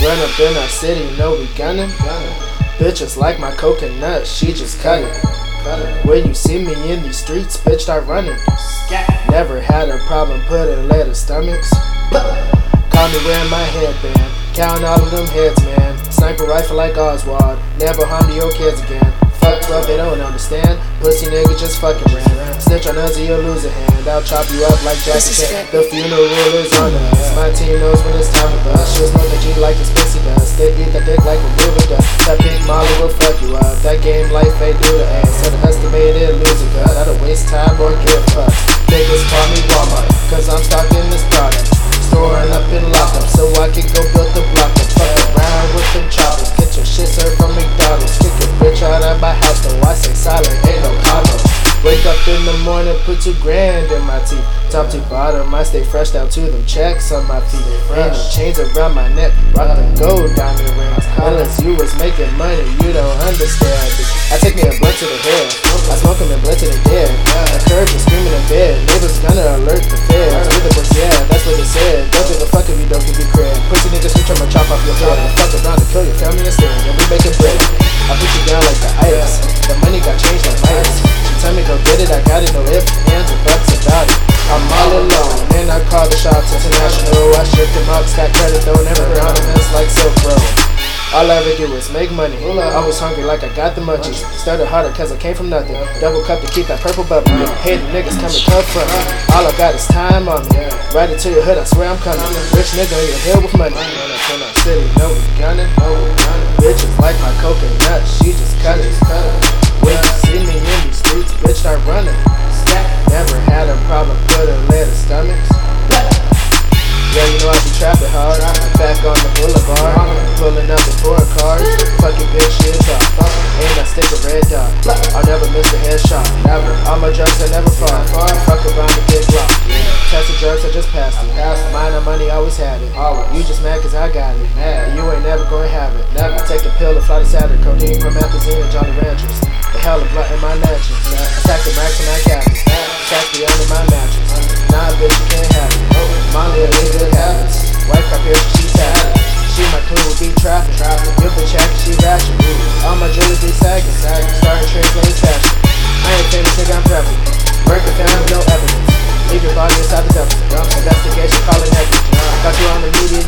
Run up in our city, know we gunning. Bitches like my coconut, she just cut it. When you see me in these streets, bitch, start running. Never had a problem putting lead stomachs. Call me wearing my headband, count all of them heads, man. Sniper rifle like Oswald, never harm your kids again. Fuck up, they don't understand. Pussy nigga just fucking ran. Snitch on us, you'll lose a hand. I'll chop you up like Jackie Chan. The funeral is on us. My team knows when it's time to bust. She'll smoke the G like it's pussy dust. They eat the dick like a movie does. That pink molly will fuck you up. That game life they do the ass. Up in the morning, put two grand in my teeth. Top to bottom, I stay fresh down to them checks on my feet. Ain't no chains around my neck, rock them gold diamond rings. Unless you was making money, you don't understand. I take me a blunt to the head, I smoke them and blunt to the dead. I curve and screaming in bed, neighbors gonna alert the feds. With the books, yeah, that's what they said. Don't give a fuck if you don't give me credit. Pussy niggas switch, I'ma chop off your head. Fuck around got credit though, never around events like Silk Road. All I ever do is make money. I was hungry like I got the munchies. Started harder cause I came from nothing. Double cup to keep that purple bubble. The niggas coming to come from me. All I got is time on me. Right into your hood, I swear I'm coming. Rich nigga in your hood with money. In our city, no we gunning. Bitches like my coconut, she just cut it. When Yeah, you know I be trapping hard. Back on the boulevard, pulling up the four cars. Fucking bitch shit off. Ain't I stick a red dot. I'll never miss a headshot. Never. All my drugs I never fall. Fuck around the big block. Test the drugs, I just passed it. Mine and money, always had it. You just mad cause I got it. And you ain't never gonna have it. Never take a pill to fly to Saturn. Codeine promethazine and Jolly Ranchers. The hell of blunt in my mansion. Attack the racks and I cap it. Attack me under my mattress. the check, she ratchet. All my jewelers be sagging, sagging. Star Trek, lane fashion. I ain't famous, nigga, I'm prepping. Break it down, no evidence. Leave your body inside the dumpster. Investigation, call it negligence. Got you on the media,